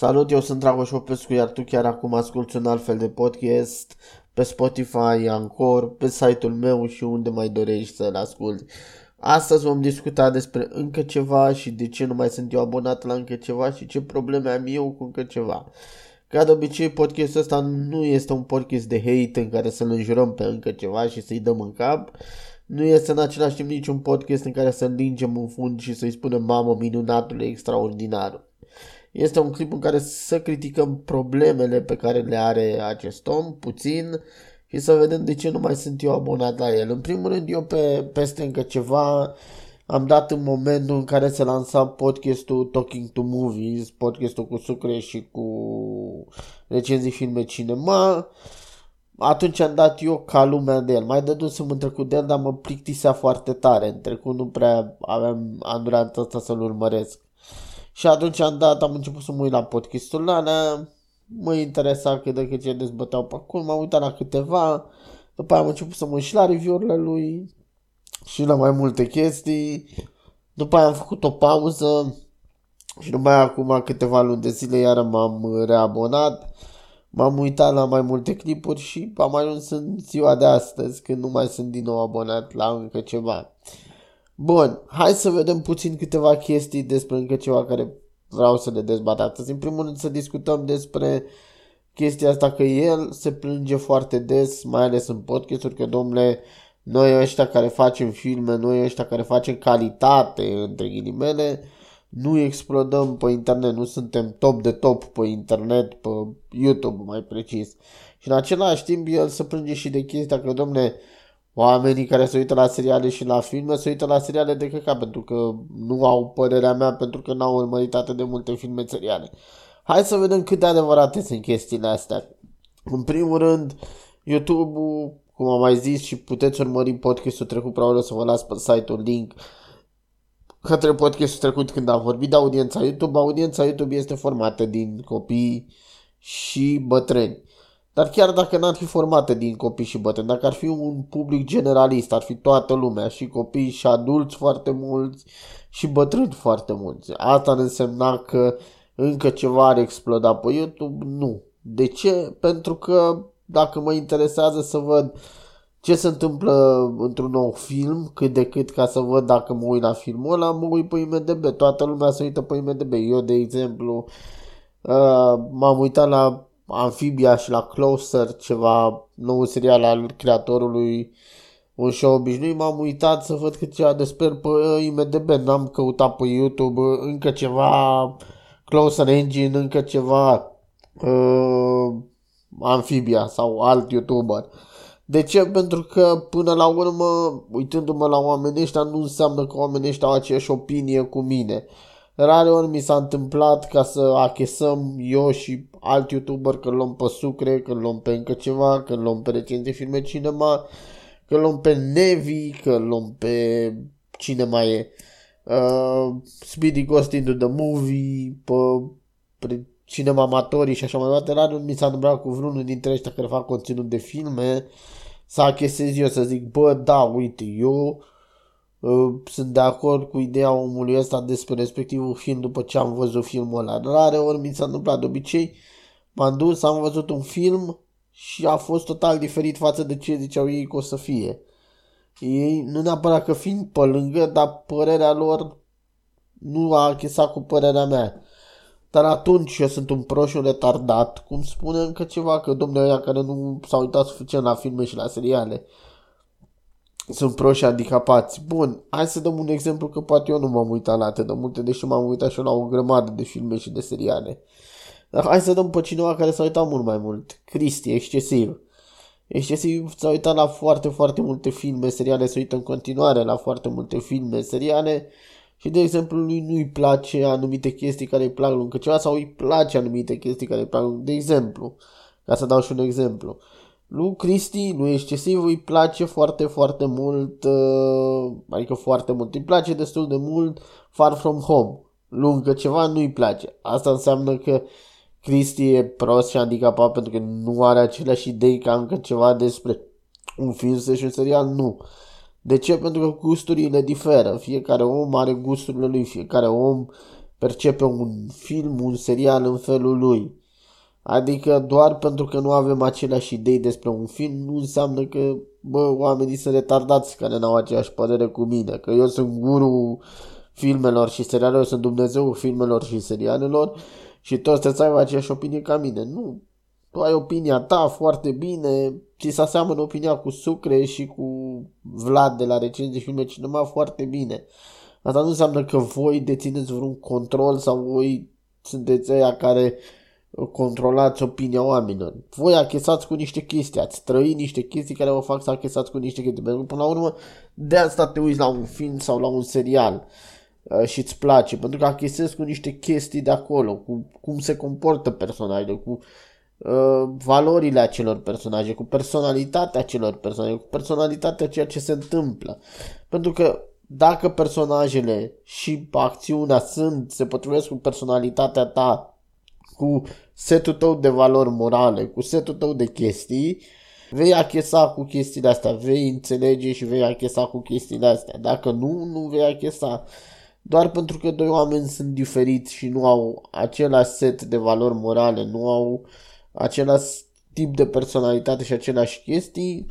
Salut, eu sunt Dragoș Opescu, iar tu chiar acum asculti un alt fel de podcast pe Spotify, Anchor, pe site-ul meu și unde mai dorești să-l asculti. Astăzi vom discuta despre încă ceva și de ce nu mai sunt eu abonat la încă ceva și ce probleme am eu cu încă ceva. Ca de obicei, podcastul ăsta nu este un podcast de hate în care să-l înjurăm pe încă ceva și să-i dăm în cap. Nu este în același timp niciun podcast în care să-l lingem în fund și să-i spunem mamă minunatule extraordinar. Este un clip în care să criticăm problemele pe care le are acest om, puțin, și să vedem de ce nu mai sunt eu abonat la el. În primul rând, eu pe peste încă ceva am dat în momentul în care se lansa podcastul Talking to Movies, podcastul cu Sucre și cu recenzii filme cinema, atunci am dat eu ca lumea de el. Mai dădusem în trecut de el, dar mă plictisea foarte tare. În trecut nu prea aveam anduranța asta să-l urmăresc. Și atunci am dat, am început să mă uit la podcastul alea, mă interesa cât de cât ce dezbăteau pe acolo, m-am uitat la câteva, după aia am început să mă uit și la review-urile lui și la mai multe chestii, după aia am făcut o pauză și după aia acum câteva luni de zile iar m-am reabonat, m-am uitat la mai multe clipuri și am ajuns în ziua de astăzi când nu mai sunt din nou abonat la încă ceva. Bun, hai să vedem puțin câteva chestii despre încă ceva care vreau să le dezbat astăzi. În primul rând să discutăm despre chestia asta că el se plânge foarte des, mai ales în podcasturi, că domnule, noi ăștia care facem filme, noi ăștia care facem calitate, între ghilimele, nu explodăm pe internet, nu suntem top de top pe internet, pe YouTube mai precis. Și în același timp el se plânge și de chestia că, domne, Oamenii care se uită la seriale și la filme se uită la seriale de căcat pentru că nu au părerea mea pentru că n-au urmărit atât de multe filme seriale. Hai să vedem cât de adevărate sunt chestiile astea. În primul rând, YouTube-ul, cum am mai zis și puteți urmări podcastul trecut, probabil o să vă las pe site-ul link către podcastul trecut când am vorbit de audiența YouTube. Audiența YouTube este formată din copii și bătrâni. Dar chiar dacă n-ar fi formate din copii și bătrâni, dacă ar fi un public generalist, ar fi toată lumea, și copii și adulți foarte mulți și bătrâni foarte mulți. Asta ar însemna că încă ceva ar exploda pe YouTube? Nu. De ce? Pentru că dacă mă interesează să văd ce se întâmplă într-un nou film, cât de cât ca să văd dacă mă uit la filmul ăla, mă uit pe IMDB. Toată lumea se uită pe IMDB. Eu, de exemplu, uh, m-am uitat la Amphibia și la Closer, ceva nou serial al creatorului un show obișnuit, m-am uitat să văd cât ceva despre pe IMDB, n-am căutat pe YouTube încă ceva Closer Engine, încă ceva uh, Amphibia sau alt YouTuber. De ce? Pentru că până la urmă, uitându-mă la oamenii ăștia, nu înseamnă că oamenii ăștia au aceeași opinie cu mine. Rare ori mi s-a întâmplat ca să achesăm eu și alt youtuber că luăm pe sucre, că luăm pe încă ceva, că luăm pe recenzii filme cinema, că luăm pe Nevi, că luăm pe cine mai e. Uh, Speedy Ghost into the Movie, pe, pe cinema amatorii și așa mai departe. Rare ori mi s-a întâmplat cu vreunul dintre ăștia care fac conținut de filme să achesez eu să zic, bă, da, uite, eu sunt de acord cu ideea omului ăsta despre respectivul film după ce am văzut filmul ăla. Rare ori mi s-a întâmplat. De obicei m-am dus, am văzut un film și a fost total diferit față de ce ziceau ei că o să fie. Ei, nu neapărat că fiind pe lângă, dar părerea lor nu a achesat cu părerea mea. Dar atunci eu sunt un proș un retardat, cum spune încă ceva, că domnule ăia care nu s-au uitat suficient la filme și la seriale sunt proști handicapați. Bun, hai să dăm un exemplu că poate eu nu m-am uitat la atât de multe, deși m-am uitat și eu la o grămadă de filme și de seriale. Dar hai să dăm pe cineva care s-a uitat mult mai mult. Cristi, excesiv. Excesiv s-a uitat la foarte, foarte multe filme, seriale, se uită în continuare la foarte multe filme, seriale și, de exemplu, lui nu-i place anumite chestii care îi plac lui ceva sau îi place anumite chestii care îi plac De exemplu, ca să dau și un exemplu. Uh, lui Cristi, lui excesiv, îi place foarte, foarte mult, uh, adică foarte mult, îi place destul de mult Far From Home. Lui încă ceva nu-i place. Asta înseamnă că Cristi e prost și handicapat pentru că nu are aceleași idei ca încă ceva despre un film și un serial, nu. De ce? Pentru că gusturile diferă. Fiecare om are gusturile lui, fiecare om percepe un film, un serial în felul lui. Adică doar pentru că nu avem aceleași idei despre un film nu înseamnă că bă, oamenii sunt retardați care n-au aceeași părere cu mine, că eu sunt guru filmelor și serialelor, eu sunt Dumnezeu filmelor și serialelor și toți trebuie să aibă aceeași opinie ca mine. Nu, tu ai opinia ta foarte bine, ți se aseamănă opinia cu Sucre și cu Vlad de la recenzii filme cinema foarte bine. Asta nu înseamnă că voi dețineți vreun control sau voi sunteți aia care controlați opinia oamenilor. Voi achesați cu niște chestii, ați trăit niște chestii care vă fac să achesați cu niște chestii. Pentru că, până la urmă, de asta te uiți la un film sau la un serial uh, și îți place, pentru că achesezi cu niște chestii de acolo, cu cum se comportă personajele, cu uh, valorile acelor personaje, cu personalitatea acelor personaje, cu personalitatea ceea ce se întâmplă. Pentru că dacă personajele și acțiunea sunt, se potrivesc cu personalitatea ta, cu setul tău de valori morale, cu setul tău de chestii, vei achesa cu chestiile astea, vei înțelege și vei achesa cu chestiile astea. Dacă nu, nu vei achesa. Doar pentru că doi oameni sunt diferiți și nu au același set de valori morale, nu au același tip de personalitate și aceleași chestii,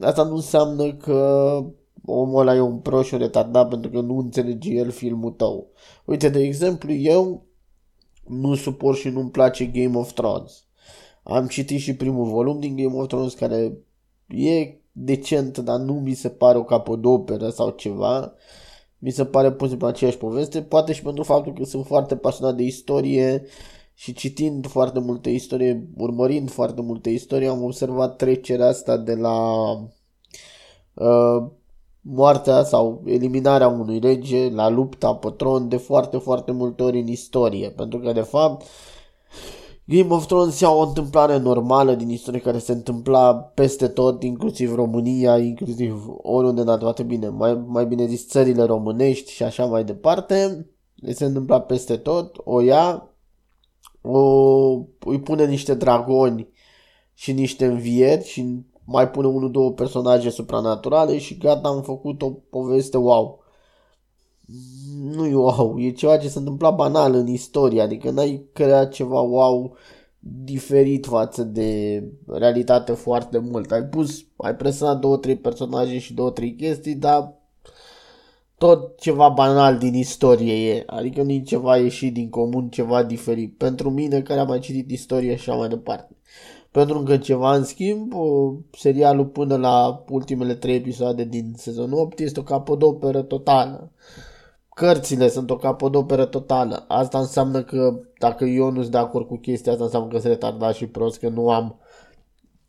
asta nu înseamnă că omul ăla e un proș retardat pentru că nu înțelege el filmul tău. Uite, de exemplu, eu nu suport și nu-mi place Game of Thrones. Am citit și primul volum din Game of Thrones care e decent, dar nu mi se pare o capodoperă sau ceva. Mi se pare pur și simplu aceeași poveste, poate și pentru faptul că sunt foarte pasionat de istorie și citind foarte multe istorie, urmărind foarte multe istorie, am observat trecerea asta de la uh, moartea sau eliminarea unui rege la lupta pe tron de foarte, foarte multe ori în istorie. Pentru că, de fapt, Game of Thrones e o întâmplare normală din istorie care se întâmpla peste tot, inclusiv România, inclusiv oriunde n-a toate bine, mai, mai bine zis țările românești și așa mai departe. Se întâmpla peste tot, o ia, o, îi pune niște dragoni și niște învieri și mai pune unul, două personaje supranaturale și gata, am făcut o poveste wow. Nu e wow, e ceva ce se întâmpla banal în istorie, adică n-ai creat ceva wow diferit față de realitate foarte mult. Ai pus, ai prezentat două, trei personaje și două, trei chestii, dar tot ceva banal din istorie e, adică nu e ceva ieșit din comun, ceva diferit. Pentru mine, care am mai citit istorie și așa mai departe. Pentru că ceva, în schimb, serialul până la ultimele trei episoade din sezonul 8 este o capodoperă totală. Cărțile sunt o capodoperă totală. Asta înseamnă că dacă eu nu sunt de acord cu chestia asta, înseamnă că sunt retardat și prost, că nu am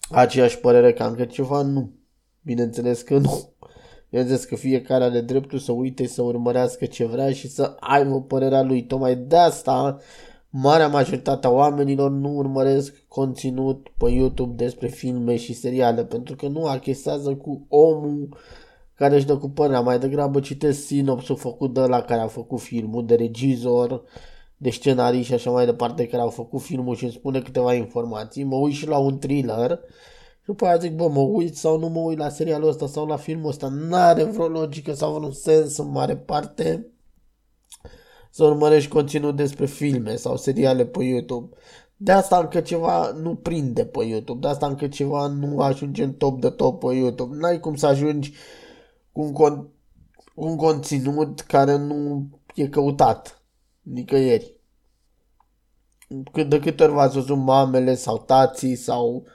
aceeași părere ca încă ceva, nu. Bineînțeles că nu. Bineînțeles că fiecare are dreptul să uite, să urmărească ce vrea și să aibă părerea lui. Tocmai de asta marea majoritate a oamenilor nu urmăresc conținut pe YouTube despre filme și seriale pentru că nu achesează cu omul care își dă cu părerea. Mai degrabă citesc sinopsul făcut de la care a făcut filmul, de regizor, de scenarii și așa mai departe care au făcut filmul și îmi spune câteva informații. Mă uit și la un thriller și după aia zic, bă, mă uit sau nu mă uit la serialul ăsta sau la filmul ăsta. N-are vreo logică sau vreun sens în mare parte să urmărești conținut despre filme sau seriale pe YouTube. De asta încă ceva nu prinde pe YouTube, de asta încă ceva nu ajunge în top de top pe YouTube. N-ai cum să ajungi cu un, con- un conținut care nu e căutat nicăieri. Cât de câte ori v-ați văzut mamele sau tații sau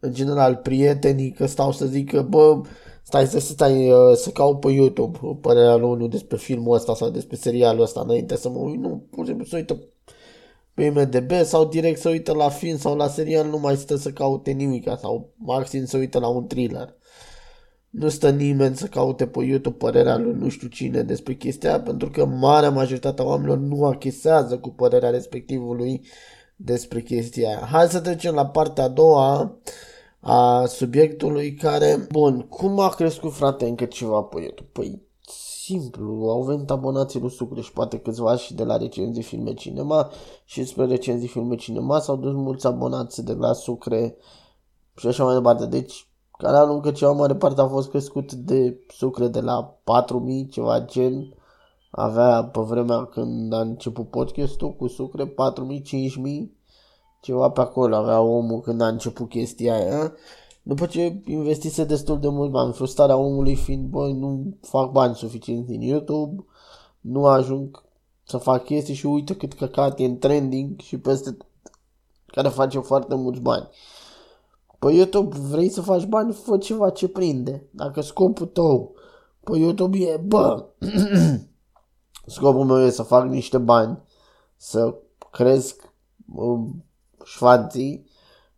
în general prietenii că stau să zică, bă, stai să stai uh, să caut pe YouTube părerea lui unul despre filmul ăsta sau despre serialul ăsta înainte să mă uit, nu, pur și simplu să uită pe IMDB sau direct să uită la film sau la serial, nu mai stă să caute nimica sau maxim să uită la un thriller. Nu stă nimeni să caute pe YouTube părerea lui nu știu cine despre chestia pentru că marea majoritate a oamenilor nu achesează cu părerea respectivului despre chestia aia. Hai să trecem la partea a doua a subiectului care, bun, cum a crescut frate încă ceva pe YouTube? Păi simplu, au venit abonații lui Sucre și poate câțiva și de la recenzii filme cinema și spre recenzii filme cinema s-au dus mulți abonați de la Sucre și așa mai departe. Deci canalul încă ceva mare parte a fost crescut de Sucre de la 4000 ceva gen avea pe vremea când a început podcastul cu sucre 4.000-5.000 ceva pe acolo avea omul când a început chestia aia după ce investise destul de mult bani, frustrarea omului fiind, băi, nu fac bani suficient din YouTube, nu ajung să fac chestii și uite cât căcat e în trending și peste care face foarte mulți bani. Pe YouTube vrei să faci bani, fă ceva ce prinde. Dacă scopul tău pe YouTube e, bă, scopul meu e să fac niște bani, să cresc um, șfanții,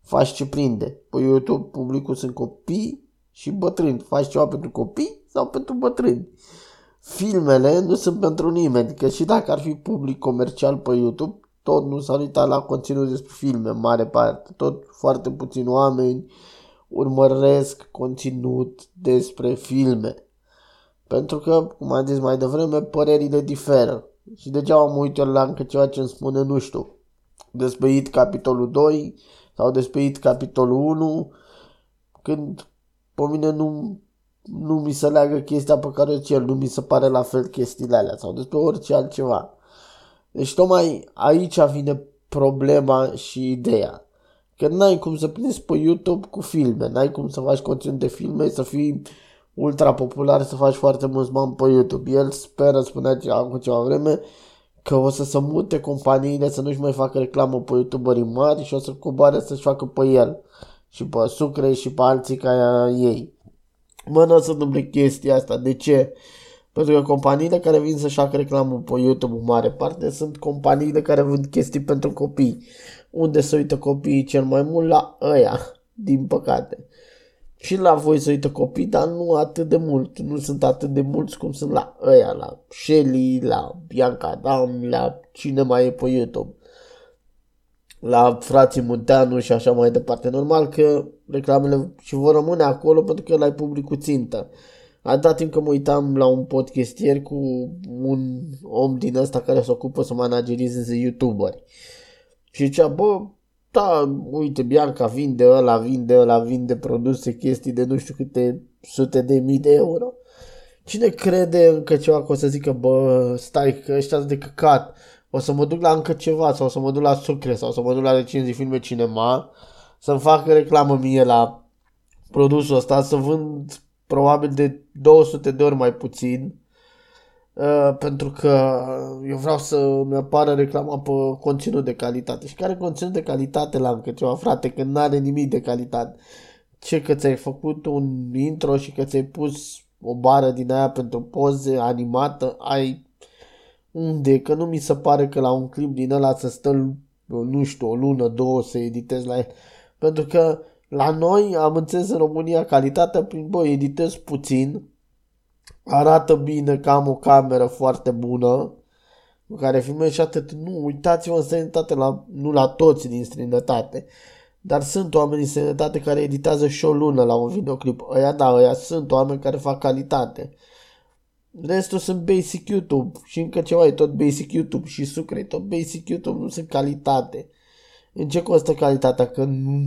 faci ce prinde. Pe YouTube publicul sunt copii și bătrâni. Faci ceva pentru copii sau pentru bătrâni. Filmele nu sunt pentru nimeni, că și dacă ar fi public comercial pe YouTube, tot nu s-ar uita la conținut despre filme, în mare parte. Tot foarte puțini oameni urmăresc conținut despre filme. Pentru că, cum am zis mai devreme, părerile diferă. Și degeaba mă uit eu la încă ceva ce îmi spune, nu știu, despre IT capitolul 2 sau despre IT capitolul 1, când pe mine nu, nu mi se leagă chestia pe care o cer, nu mi se pare la fel chestiile alea sau despre orice altceva. Deci tocmai aici vine problema și ideea. Că n-ai cum să prinzi pe YouTube cu filme, n-ai cum să faci conținut de filme, să fii ultra popular, să faci foarte mulți bani pe YouTube. El speră, spunea acum ceva vreme, că o să se mute companiile să nu-și mai facă reclamă pe youtuberii mari și o să coboare să-și facă pe el și pe Sucre și pe alții ca ei. Mă, nu o să întâmple chestia asta. De ce? Pentru că companiile care vin să-și facă reclamă pe YouTube în mare parte sunt companiile care vând chestii pentru copii. Unde se uită copiii cel mai mult la ăia, din păcate. Și la voi să uită copii, dar nu atât de mult. Nu sunt atât de mulți cum sunt la ăia, la Shelly, la Bianca Adam, la cine mai e pe YouTube. La frații Munteanu și așa mai departe. Normal că reclamele și vor rămâne acolo pentru că l-ai publicul țintă. Atâta timp că mă uitam la un podcast ieri cu un om din ăsta care se ocupă să managerizeze youtuberi. Și zicea, bă, da, uite, Bianca vinde ăla, vinde ăla, vinde produse, chestii de nu știu câte sute de mii de euro. Cine crede încă ceva că o să zică, bă, stai că ăștia de căcat, o să mă duc la încă ceva sau o să mă duc la sucre sau o să mă duc la recenzii filme cinema să-mi facă reclamă mie la produsul ăsta, să vând probabil de 200 de ori mai puțin Uh, pentru că eu vreau să mi apară reclama pe conținut de calitate. Și care conținut de calitate la încă ceva, frate, când nu are nimic de calitate. Ce că ți-ai făcut un intro și că ți-ai pus o bară din aia pentru poze animată, ai unde? Că nu mi se pare că la un clip din ăla să stă, nu știu, o lună, două să editezi la el. Pentru că la noi am înțeles în România calitatea prin, bă, editez puțin, arată bine că am o cameră foarte bună cu care filmez și atât. Nu, uitați-vă în străinătate, la, nu la toți din străinătate, dar sunt oameni din străinătate care editează și o lună la un videoclip. Ăia da, ăia sunt oameni care fac calitate. Restul sunt basic YouTube și încă ceva e tot basic YouTube și sucre, tot basic YouTube, nu sunt calitate. În ce costă calitatea? Că nu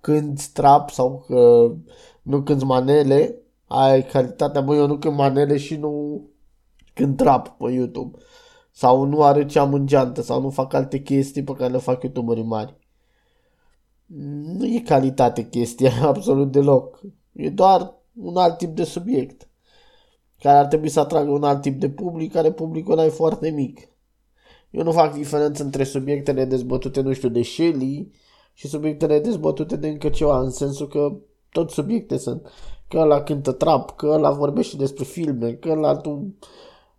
când trap sau că nu când manele, ai calitatea, bă, eu nu când manele și nu când trap pe YouTube. Sau nu are ce am în geantă, sau nu fac alte chestii pe care le fac youtuberii mari. Nu e calitate chestia, absolut deloc. E doar un alt tip de subiect. Care ar trebui să atragă un alt tip de public, care publicul ăla e foarte mic. Eu nu fac diferență între subiectele dezbătute, nu știu, de Shelly și subiectele dezbătute de încă ceva, în sensul că tot subiecte sunt că ăla cântă trap, că ăla vorbește despre filme, că ăla tu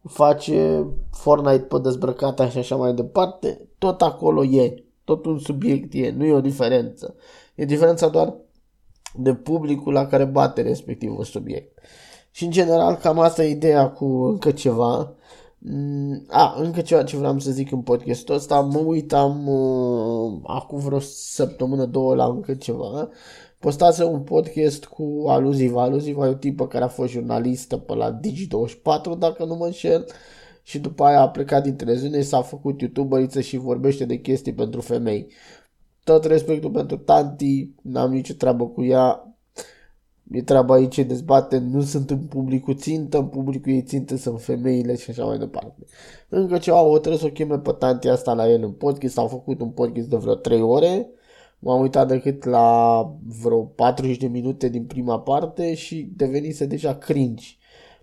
face Fortnite pe dezbrăcate și așa mai departe, tot acolo e, tot un subiect e, nu e o diferență. E diferența doar de publicul la care bate respectivul subiect. Și în general cam asta e ideea cu încă ceva. Mm, a, încă ceva ce vreau să zic în podcastul ăsta, mă uitam uh, acum vreo săptămână, două la încă ceva postase un podcast cu Aluziva. Aluziva e o tipă care a fost jurnalistă pe la Digi24, dacă nu mă înșel, și după aia a plecat din televiziune, s-a făcut youtuberiță și vorbește de chestii pentru femei. Tot respectul pentru tanti, n-am nicio treabă cu ea. e treaba aici, dezbate, nu sunt în publicul țintă, în publicul ei țintă sunt femeile și așa mai departe. Încă ceva, o trebuie să o cheme pe tanti asta la el în podcast, au făcut un podcast de vreo 3 ore, m-am uitat decât la vreo 40 de minute din prima parte și devenise deja cringe.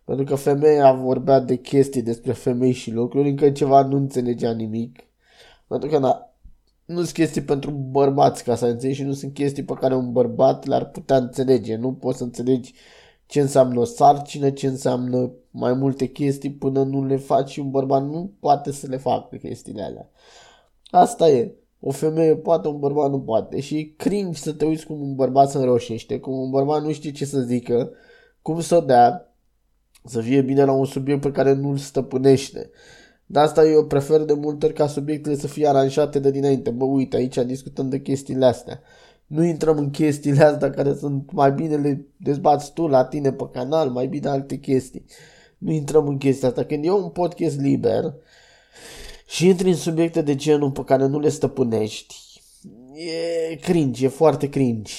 Pentru că femeia vorbea de chestii despre femei și lucruri, încă ceva nu înțelegea nimic. Pentru că na, nu sunt chestii pentru bărbați, ca să înțelegi, și nu sunt chestii pe care un bărbat le-ar putea înțelege. Nu poți să înțelegi ce înseamnă o sarcină, ce înseamnă mai multe chestii până nu le faci și un bărbat nu poate să le facă chestiile alea. Asta e. O femeie poate, un bărbat nu poate. Și e cringe să te uiți cum un bărbat se înroșește, cum un bărbat nu știe ce să zică, cum să o dea, să fie bine la un subiect pe care nu-l stăpânește. De asta eu prefer de multe ori ca subiectele să fie aranjate de dinainte. Bă, uite, aici discutăm de chestiile astea. Nu intrăm în chestiile astea care sunt mai bine le dezbați tu la tine pe canal, mai bine alte chestii. Nu intrăm în chestia asta. Când e un podcast liber și intri în subiecte de genul pe care nu le stăpânești, e cringe, e foarte cringe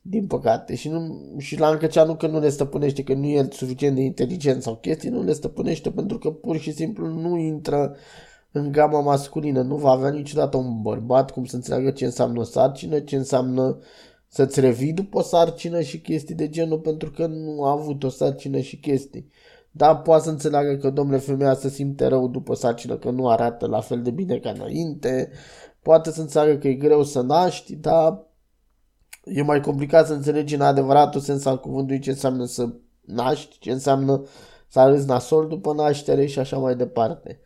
din păcate. Și, nu, și la Încăceanu că nu le stăpânește, că nu e suficient de inteligent sau chestii, nu le stăpânește pentru că pur și simplu nu intră în gama masculină. Nu va avea niciodată un bărbat cum să înțeleagă ce înseamnă o sarcină, ce înseamnă să-ți revii după o sarcină și chestii de genul pentru că nu a avut o sarcină și chestii. Da, poate să înțeleagă că, domnule, femeia se simte rău după sarcină, că nu arată la fel de bine ca înainte, poate să înțeleagă că e greu să naști, dar e mai complicat să înțelegi în adevăratul sens al cuvântului ce înseamnă să naști, ce înseamnă să arăți nasol după naștere și așa mai departe.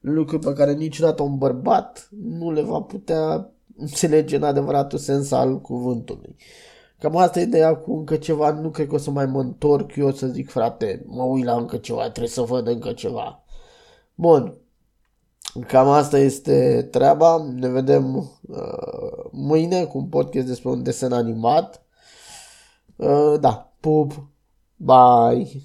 Lucruri pe care niciodată un bărbat nu le va putea înțelege în adevăratul sens al cuvântului. Cam asta e ideea cu încă ceva, nu cred că o să mai mă întorc eu să zic, frate, mă uit la încă ceva, trebuie să văd încă ceva. Bun, Cam asta este treaba. Ne vedem uh, mâine cu un podcast despre un desen animat. Uh, da, pup, bye!